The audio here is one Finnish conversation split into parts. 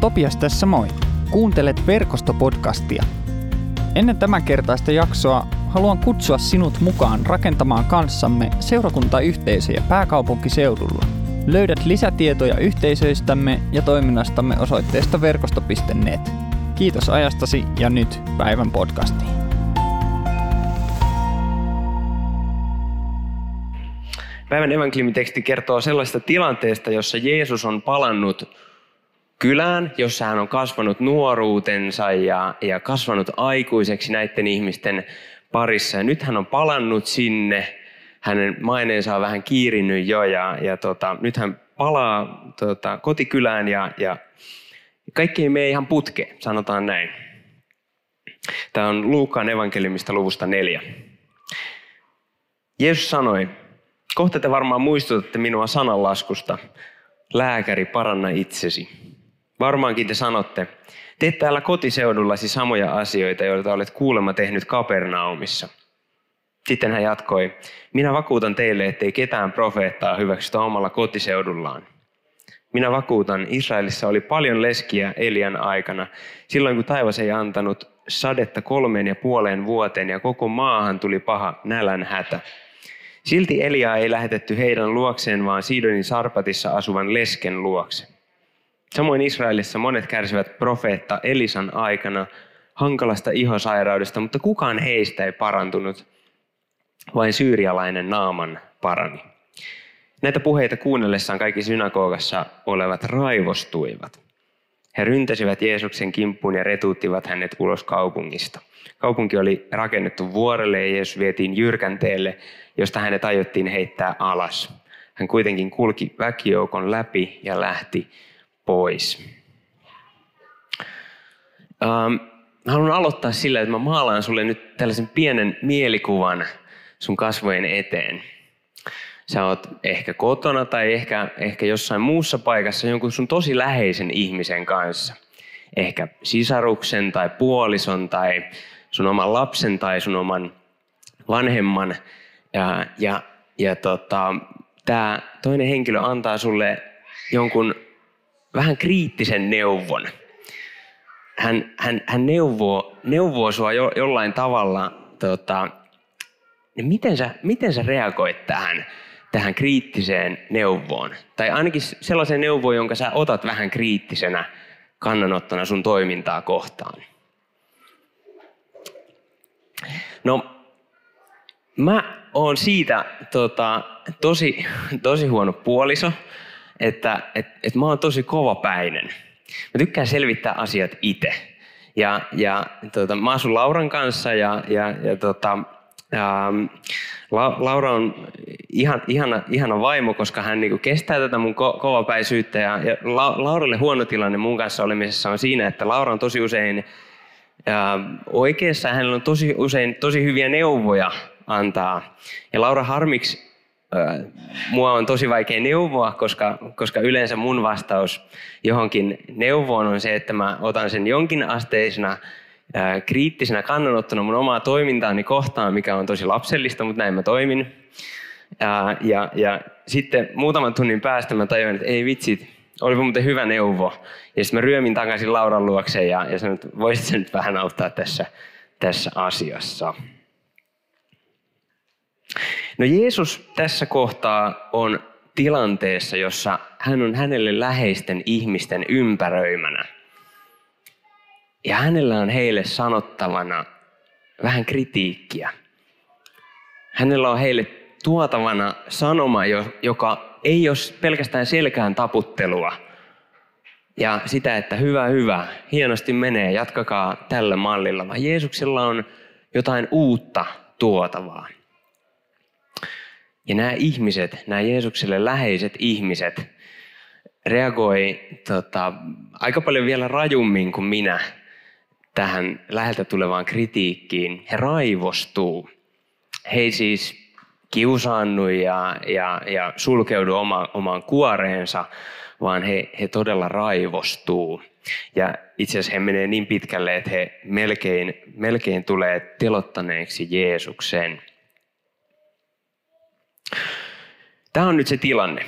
Topias tässä moi. Kuuntelet verkostopodcastia. Ennen tämän kertaista jaksoa haluan kutsua sinut mukaan rakentamaan kanssamme seurakuntayhteisöjä pääkaupunkiseudulla. Löydät lisätietoja yhteisöistämme ja toiminnastamme osoitteesta verkosto.net. Kiitos ajastasi ja nyt päivän podcastiin. Päivän evankeliumiteksti kertoo sellaista tilanteesta, jossa Jeesus on palannut kylään, jossa hän on kasvanut nuoruutensa ja, ja kasvanut aikuiseksi näiden ihmisten parissa. Ja nyt hän on palannut sinne, hänen maineensa on vähän kiirinyt jo ja, ja tota, nyt hän palaa tota, kotikylään ja, ja kaikki mene ihan putke, sanotaan näin. Tämä on Luukkaan evankeliumista luvusta neljä. Jeesus sanoi, kohta te varmaan muistutatte minua sananlaskusta, lääkäri paranna itsesi. Varmaankin te sanotte, teet täällä kotiseudullasi samoja asioita, joita olet kuulemma tehnyt Kapernaumissa. Sitten hän jatkoi, minä vakuutan teille, ettei ketään profeettaa hyväksytä omalla kotiseudullaan. Minä vakuutan, Israelissa oli paljon leskiä Elian aikana, silloin kun taivas ei antanut sadetta kolmeen ja puoleen vuoteen ja koko maahan tuli paha nälän hätä. Silti Eliaa ei lähetetty heidän luokseen, vaan Siidonin Sarpatissa asuvan lesken luokse. Samoin Israelissa monet kärsivät profeetta Elisan aikana hankalasta ihosairaudesta, mutta kukaan heistä ei parantunut. Vain syyrialainen naaman parani. Näitä puheita kuunnellessaan kaikki synagogassa olevat raivostuivat. He ryntäsivät Jeesuksen kimppuun ja retuuttivat hänet ulos kaupungista. Kaupunki oli rakennettu vuorelle ja Jeesus vietiin jyrkänteelle, josta hänet aiottiin heittää alas. Hän kuitenkin kulki väkijoukon läpi ja lähti pois. Ähm, haluan aloittaa sillä, että mä maalaan sulle nyt tällaisen pienen mielikuvan sun kasvojen eteen. Sä oot ehkä kotona tai ehkä, ehkä jossain muussa paikassa jonkun sun tosi läheisen ihmisen kanssa. Ehkä sisaruksen tai puolison tai sun oman lapsen tai sun oman vanhemman. Ja, ja, ja tota, tämä toinen henkilö antaa sulle jonkun vähän kriittisen neuvon. Hän, hän, hän neuvoo, neuvoo sua jo, jollain tavalla, tota, niin miten, sä, miten sä reagoit tähän, tähän kriittiseen neuvoon? Tai ainakin sellaisen neuvoon, jonka sä otat vähän kriittisenä kannanottona sun toimintaa kohtaan. No, mä oon siitä tota, tosi, tosi huono puoliso että et, et mä oon tosi kovapäinen. Mä tykkään selvittää asiat itse. Ja, ja tota, mä asun Lauran kanssa ja, ja, ja tota, ähm, La, Laura on ihan, ihana, ihana vaimo, koska hän niinku kestää tätä mun ko- kovapäisyyttä. Ja, ja La, Lauralle huono tilanne mun kanssa olemisessa on siinä, että Laura on tosi usein äh, oikeassa. Hänellä on tosi usein tosi hyviä neuvoja antaa. Ja Laura harmiksi mua on tosi vaikea neuvoa, koska, koska yleensä mun vastaus johonkin neuvoon on se, että mä otan sen jonkin asteisena kriittisenä kannanottona mun omaa toimintaani kohtaan, mikä on tosi lapsellista, mutta näin mä toimin. Ja, ja, ja sitten muutaman tunnin päästä mä tajuin, että ei vitsit, oli muuten hyvä neuvo. Ja sitten mä ryömin takaisin Lauran luokseen ja, ja sanoin, että voisit nyt vähän auttaa tässä, tässä asiassa. No Jeesus tässä kohtaa on tilanteessa, jossa hän on hänelle läheisten ihmisten ympäröimänä. Ja hänellä on heille sanottavana vähän kritiikkiä. Hänellä on heille tuotavana sanoma, joka ei ole pelkästään selkään taputtelua. Ja sitä, että hyvä, hyvä, hienosti menee, jatkakaa tällä mallilla. Vaan Jeesuksella on jotain uutta tuotavaa. Ja nämä ihmiset, nämä Jeesukselle läheiset ihmiset, reagoi tota, aika paljon vielä rajummin kuin minä tähän läheltä tulevaan kritiikkiin. He raivostuu. He siis kiusaannu ja, ja, ja sulkeudu oma, omaan kuoreensa, vaan he, he todella raivostuu. Ja itse asiassa he menee niin pitkälle, että he melkein, melkein tulee telottaneeksi Jeesuksen. Tämä on nyt se tilanne.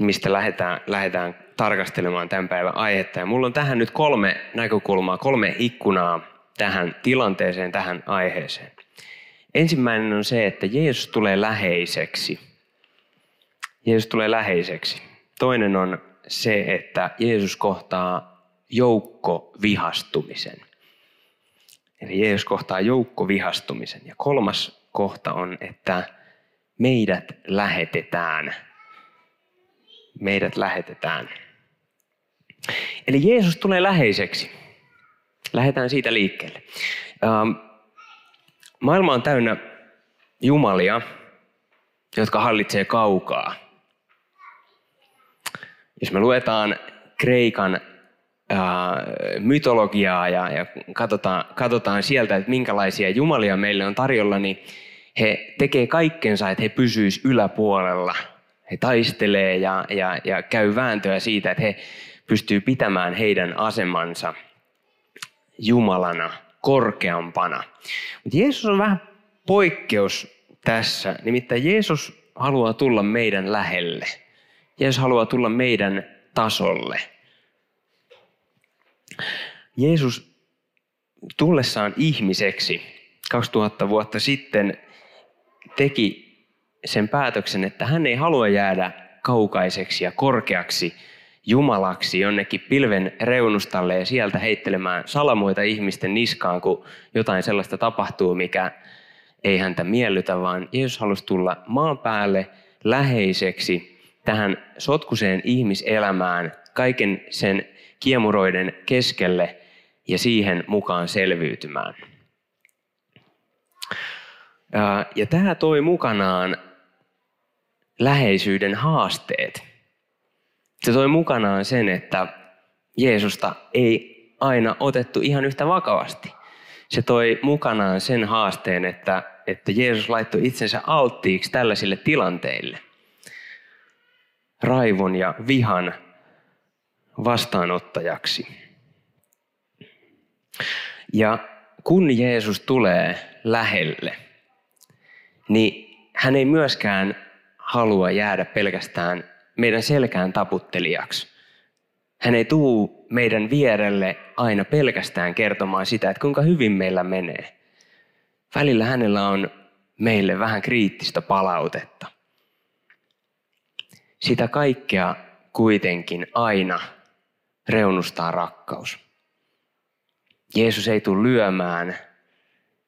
mistä lähdetään, lähdetään tarkastelemaan tämän päivän aihetta. Ja mulla on tähän nyt kolme näkökulmaa, kolme ikkunaa tähän tilanteeseen, tähän aiheeseen. Ensimmäinen on se, että Jeesus tulee läheiseksi. Jeesus tulee läheiseksi. Toinen on se, että Jeesus kohtaa joukko vihastumisen. Eli Jeesus kohtaa joukko vihastumisen. Ja kolmas kohta on, että meidät lähetetään. Meidät lähetetään. Eli Jeesus tulee läheiseksi. Lähdetään siitä liikkeelle. Ähm, maailma on täynnä jumalia, jotka hallitsee kaukaa. Jos me luetaan Kreikan mytologiaa ja, ja katsotaan, katsotaan sieltä, että minkälaisia jumalia meille on tarjolla, niin he tekee kaikkensa, että he pysyisivät yläpuolella. He taistelee ja, ja, ja käy vääntöä siitä, että he pystyy pitämään heidän asemansa Jumalana korkeampana. Mutta Jeesus on vähän poikkeus tässä. Nimittäin Jeesus haluaa tulla meidän lähelle. Jeesus haluaa tulla meidän tasolle. Jeesus tullessaan ihmiseksi 2000 vuotta sitten teki sen päätöksen, että hän ei halua jäädä kaukaiseksi ja korkeaksi Jumalaksi jonnekin pilven reunustalle ja sieltä heittelemään salamoita ihmisten niskaan, kun jotain sellaista tapahtuu, mikä ei häntä miellytä, vaan Jeesus halusi tulla maan päälle läheiseksi tähän sotkuseen ihmiselämään, kaiken sen kiemuroiden keskelle ja siihen mukaan selviytymään. Ja tämä toi mukanaan läheisyyden haasteet. Se toi mukanaan sen, että Jeesusta ei aina otettu ihan yhtä vakavasti. Se toi mukanaan sen haasteen, että, että Jeesus laittoi itsensä alttiiksi tällaisille tilanteille. Raivon ja vihan vastaanottajaksi. Ja kun Jeesus tulee lähelle, niin hän ei myöskään halua jäädä pelkästään meidän selkään taputtelijaksi. Hän ei tuu meidän vierelle aina pelkästään kertomaan sitä, että kuinka hyvin meillä menee. Välillä hänellä on meille vähän kriittistä palautetta. Sitä kaikkea kuitenkin aina reunustaa rakkaus. Jeesus ei tule lyömään,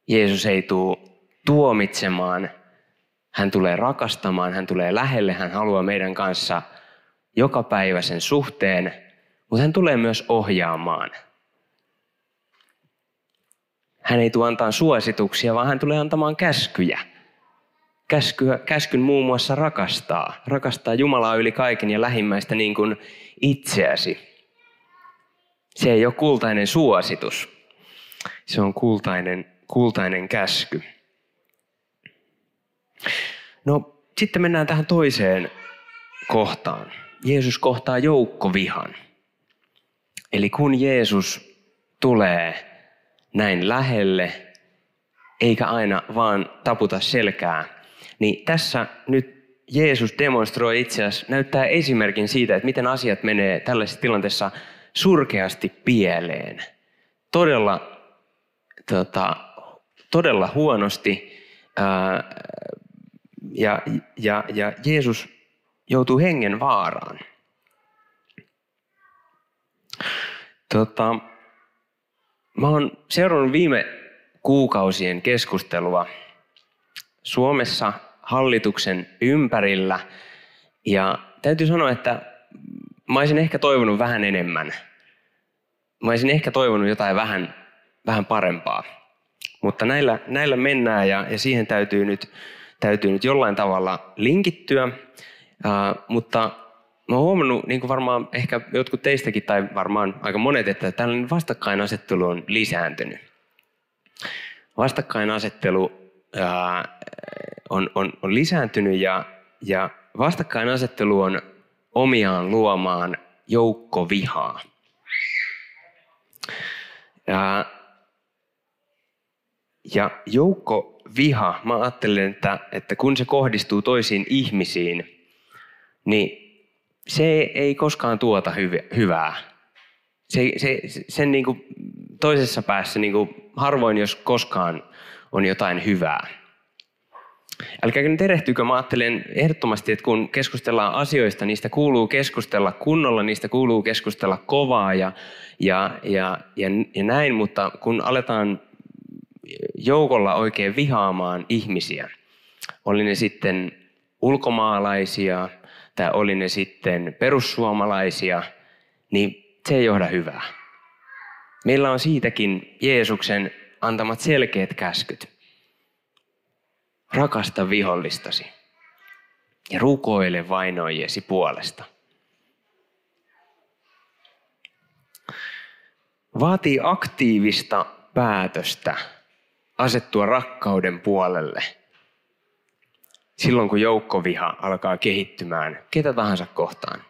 Jeesus ei tule tuomitsemaan, hän tulee rakastamaan, hän tulee lähelle, hän haluaa meidän kanssa joka päivä sen suhteen, mutta hän tulee myös ohjaamaan. Hän ei tule antaa suosituksia, vaan hän tulee antamaan käskyjä. Käskyä, käskyn muun muassa rakastaa. Rakastaa Jumalaa yli kaiken ja lähimmäistä niin kuin itseäsi. Se ei ole kultainen suositus. Se on kultainen, kultainen käsky. No, sitten mennään tähän toiseen kohtaan. Jeesus kohtaa joukkovihan. Eli kun Jeesus tulee näin lähelle, eikä aina vaan taputa selkää, niin tässä nyt Jeesus demonstroi itse asiassa, näyttää esimerkin siitä, että miten asiat menee tällaisessa tilanteessa surkeasti pieleen. Todella, tota, todella huonosti. Ää, ja, ja, ja Jeesus joutuu hengen vaaraan. Tota, mä oon seurannut viime kuukausien keskustelua Suomessa hallituksen ympärillä. Ja täytyy sanoa, että mä olisin ehkä toivonut vähän enemmän. Mä olisin ehkä toivonut jotain vähän, vähän parempaa. Mutta näillä, näillä mennään ja, ja siihen täytyy nyt, täytyy nyt jollain tavalla linkittyä. Mutta mä oon huomannut, niin kuin varmaan ehkä jotkut teistäkin tai varmaan aika monet, että tällainen vastakkainasettelu on lisääntynyt. Vastakkainasettelu uh, on, on, on lisääntynyt ja, ja vastakkainasettelu on omiaan luomaan joukkovihaa. Ja, ja joukkoviha, mä ajattelen, että, että kun se kohdistuu toisiin ihmisiin, niin se ei koskaan tuota hyvää. Se, se, sen niin kuin toisessa päässä niin kuin harvoin, jos koskaan, on jotain hyvää. Älkääkä nyt erehtykö, mä ajattelen ehdottomasti, että kun keskustellaan asioista, niistä kuuluu keskustella kunnolla, niistä kuuluu keskustella kovaa ja, ja, ja, ja, ja näin, mutta kun aletaan joukolla oikein vihaamaan ihmisiä, oli ne sitten ulkomaalaisia tai oli ne sitten perussuomalaisia, niin se ei johda hyvää. Meillä on siitäkin Jeesuksen antamat selkeät käskyt. Rakasta vihollistasi ja rukoile vainoijesi puolesta. Vaatii aktiivista päätöstä asettua rakkauden puolelle silloin, kun joukkoviha alkaa kehittymään ketä tahansa kohtaan.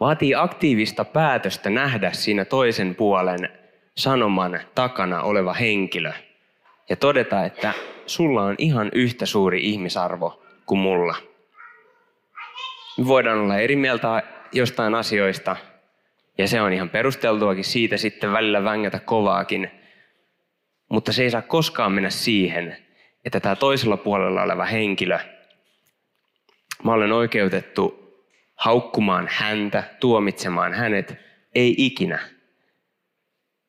Vaatii aktiivista päätöstä nähdä siinä toisen puolen sanoman takana oleva henkilö ja todeta, että sulla on ihan yhtä suuri ihmisarvo kuin mulla. Me voidaan olla eri mieltä jostain asioista, ja se on ihan perusteltuakin siitä sitten välillä vängätä kovaakin, mutta se ei saa koskaan mennä siihen, että tämä toisella puolella oleva henkilö, mä olen oikeutettu haukkumaan häntä, tuomitsemaan hänet, ei ikinä.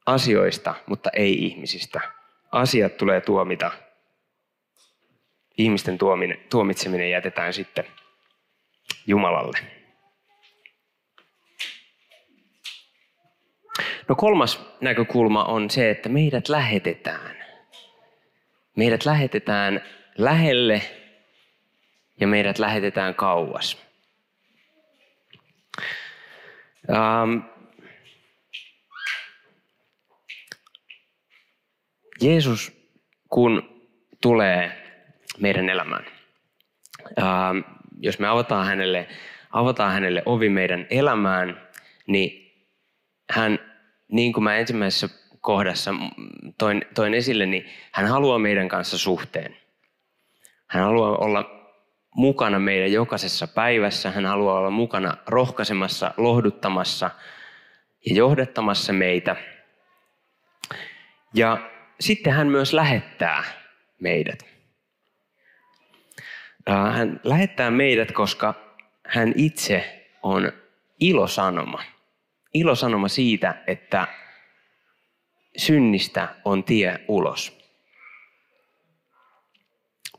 Asioista, mutta ei ihmisistä. Asiat tulee tuomita. Ihmisten tuomitseminen jätetään sitten Jumalalle. No kolmas näkökulma on se, että meidät lähetetään. Meidät lähetetään lähelle ja meidät lähetetään kauas. Ähm, Jeesus, kun tulee meidän elämään, ähm, jos me avataan hänelle, avataan hänelle ovi meidän elämään, niin hän, niin kuin mä ensimmäisessä kohdassa toin, toin esille, niin hän haluaa meidän kanssa suhteen. Hän haluaa olla mukana meidän jokaisessa päivässä. Hän haluaa olla mukana rohkaisemassa, lohduttamassa ja johdettamassa meitä. Ja sitten hän myös lähettää meidät. Hän lähettää meidät, koska hän itse on ilosanoma. Ilosanoma siitä, että synnistä on tie ulos.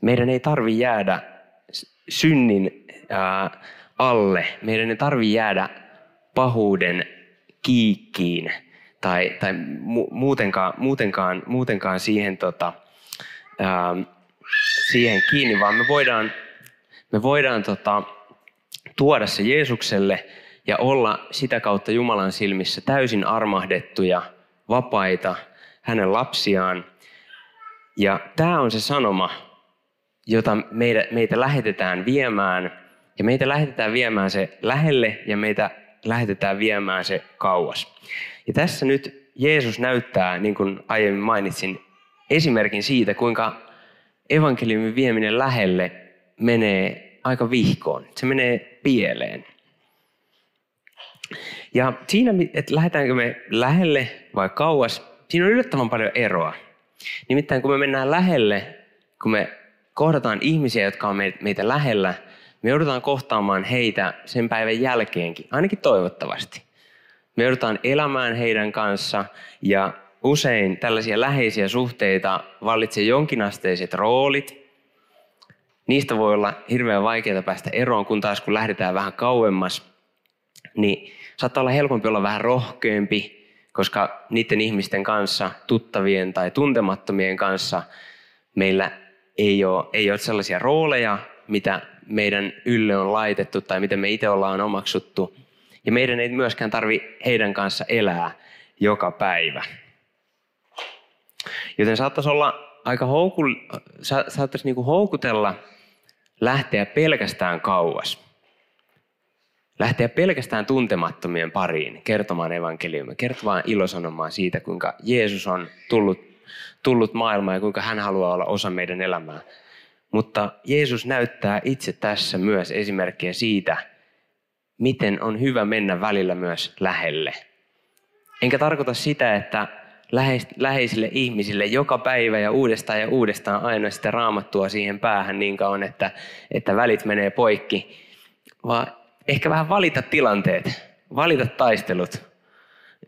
Meidän ei tarvi jäädä synnin alle. Meidän ei tarvi jäädä pahuuden kiikkiin tai, tai mu- muutenkaan, muutenkaan, muutenkaan siihen, tota, siihen kiinni, vaan me voidaan, me voidaan tota, tuoda se Jeesukselle ja olla sitä kautta Jumalan silmissä täysin armahdettuja – vapaita, hänen lapsiaan. Ja tämä on se sanoma, jota meitä, meitä lähetetään viemään. Ja meitä lähetetään viemään se lähelle ja meitä lähetetään viemään se kauas. Ja tässä nyt Jeesus näyttää, niin kuin aiemmin mainitsin, esimerkin siitä, kuinka evankeliumin vieminen lähelle menee aika vihkoon. Se menee pieleen. Ja siinä, että lähdetäänkö me lähelle vai kauas, siinä on yllättävän paljon eroa. Nimittäin kun me mennään lähelle, kun me kohdataan ihmisiä, jotka on meitä lähellä, me joudutaan kohtaamaan heitä sen päivän jälkeenkin, ainakin toivottavasti. Me joudutaan elämään heidän kanssa ja usein tällaisia läheisiä suhteita vallitsee jonkinasteiset roolit. Niistä voi olla hirveän vaikeaa päästä eroon, kun taas kun lähdetään vähän kauemmas, niin saattaa olla helpompi olla vähän rohkeampi, koska niiden ihmisten kanssa, tuttavien tai tuntemattomien kanssa, meillä ei ole, ei ole sellaisia rooleja, mitä meidän ylle on laitettu tai miten me itse ollaan omaksuttu. Ja meidän ei myöskään tarvi heidän kanssa elää joka päivä. Joten saattaisi olla aika houkul, saattaisi niinku houkutella lähteä pelkästään kauas lähteä pelkästään tuntemattomien pariin kertomaan evankeliumia, kertomaan ilosanomaa siitä, kuinka Jeesus on tullut, tullut maailmaan ja kuinka hän haluaa olla osa meidän elämää. Mutta Jeesus näyttää itse tässä myös esimerkkejä siitä, miten on hyvä mennä välillä myös lähelle. Enkä tarkoita sitä, että läheisille ihmisille joka päivä ja uudestaan ja uudestaan aina sitä raamattua siihen päähän niin kauan, että, että välit menee poikki, vaan ehkä vähän valita tilanteet, valita taistelut.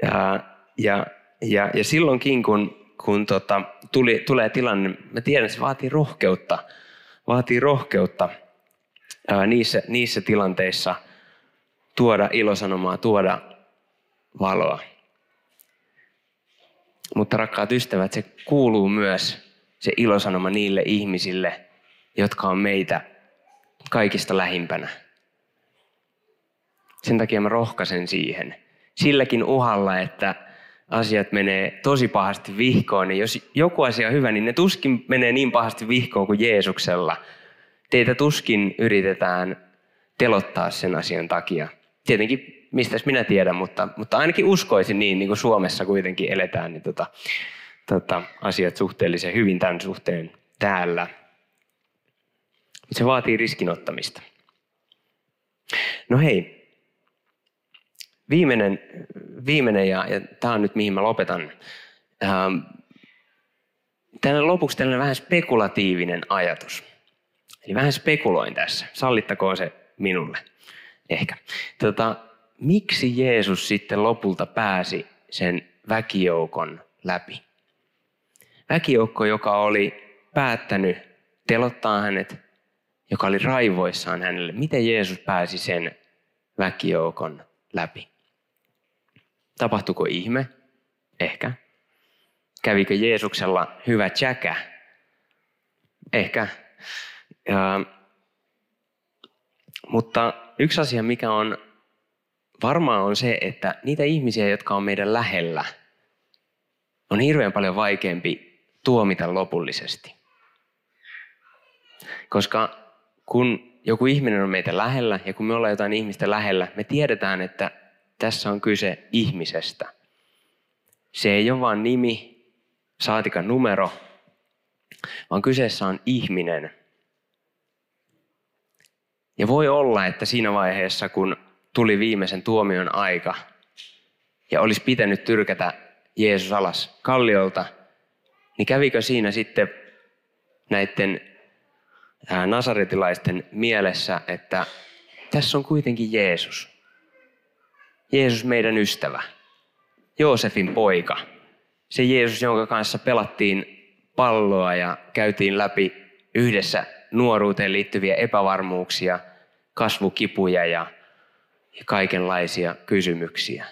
Ja, ja, ja, ja silloinkin, kun, kun tota, tuli, tulee tilanne, mä tiedän, että se vaatii rohkeutta, vaatii rohkeutta ää, niissä, niissä tilanteissa tuoda ilosanomaa, tuoda valoa. Mutta rakkaat ystävät, se kuuluu myös se ilosanoma niille ihmisille, jotka on meitä kaikista lähimpänä. Sen takia mä rohkaisen siihen. Silläkin uhalla, että asiat menee tosi pahasti vihkoon, niin jos joku asia on hyvä, niin ne tuskin menee niin pahasti vihkoon kuin Jeesuksella. Teitä tuskin yritetään telottaa sen asian takia. Tietenkin, mistä minä tiedän, mutta, mutta ainakin uskoisin niin, niin kuin Suomessa kuitenkin eletään, niin tota, tota, asiat suhteellisen hyvin tämän suhteen täällä. Se vaatii riskinottamista. No hei, Viimeinen, viimeinen ja, ja tämä on nyt mihin mä lopetan. Ähm, lopuksi tällainen vähän spekulatiivinen ajatus. Eli vähän spekuloin tässä. Sallittakoon se minulle. Ehkä. Tota, miksi Jeesus sitten lopulta pääsi sen väkijoukon läpi? Väkijoukko, joka oli päättänyt telottaa hänet, joka oli raivoissaan hänelle. Miten Jeesus pääsi sen väkijoukon läpi? Tapahtuiko ihme? Ehkä. Kävikö Jeesuksella hyvä tsäkä? Ehkä. Ja, mutta yksi asia, mikä on varmaa, on se, että niitä ihmisiä, jotka on meidän lähellä, on hirveän paljon vaikeampi tuomita lopullisesti. Koska kun joku ihminen on meitä lähellä ja kun me ollaan jotain ihmistä lähellä, me tiedetään, että tässä on kyse ihmisestä. Se ei ole vain nimi, saatika numero, vaan kyseessä on ihminen. Ja voi olla, että siinä vaiheessa, kun tuli viimeisen tuomion aika ja olisi pitänyt tyrkätä Jeesus alas kalliolta, niin kävikö siinä sitten näiden nasaretilaisten mielessä, että tässä on kuitenkin Jeesus. Jeesus meidän ystävä, Joosefin poika, se Jeesus, jonka kanssa pelattiin palloa ja käytiin läpi yhdessä nuoruuteen liittyviä epävarmuuksia, kasvukipuja ja, kaikenlaisia kysymyksiä.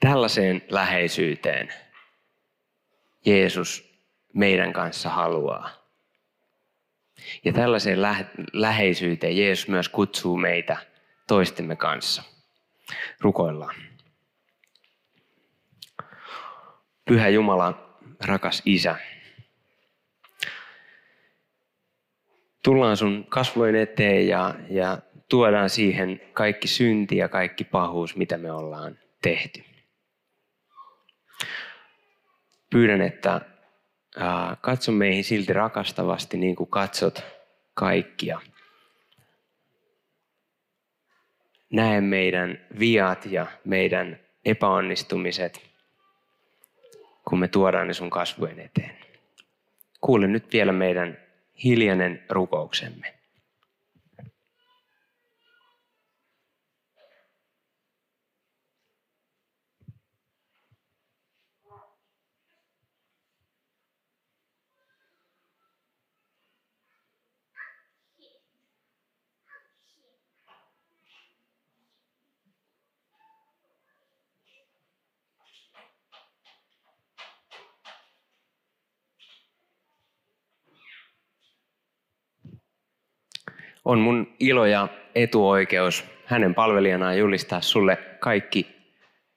Tällaiseen läheisyyteen Jeesus meidän kanssa haluaa. Ja tällaiseen lähe- läheisyyteen Jeesus myös kutsuu meitä toistemme kanssa. Rukoillaan. Pyhä Jumala, rakas Isä. Tullaan sun kasvojen eteen ja, ja tuodaan siihen kaikki synti ja kaikki pahuus, mitä me ollaan tehty. Pyydän, että katso meihin silti rakastavasti niin kuin katsot kaikkia. Näe meidän viat ja meidän epäonnistumiset, kun me tuodaan ne sun kasvojen eteen. Kuule nyt vielä meidän hiljainen rukouksemme. On mun ilo ja etuoikeus hänen palvelijanaan julistaa sulle kaikki,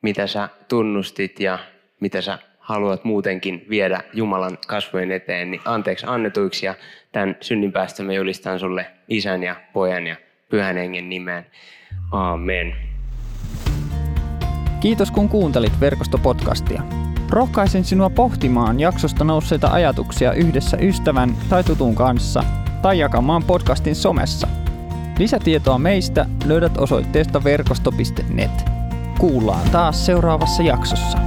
mitä sä tunnustit ja mitä sä haluat muutenkin viedä Jumalan kasvojen eteen, niin anteeksi annetuiksi ja tämän synnin päästä mä julistan sulle isän ja pojan ja pyhän hengen nimeen. Amen. Kiitos kun kuuntelit verkostopodcastia. Rohkaisen sinua pohtimaan jaksosta nousseita ajatuksia yhdessä ystävän tai tutun kanssa – tai jakamaan podcastin somessa. Lisätietoa meistä löydät osoitteesta verkosto.net. Kuullaan taas seuraavassa jaksossa.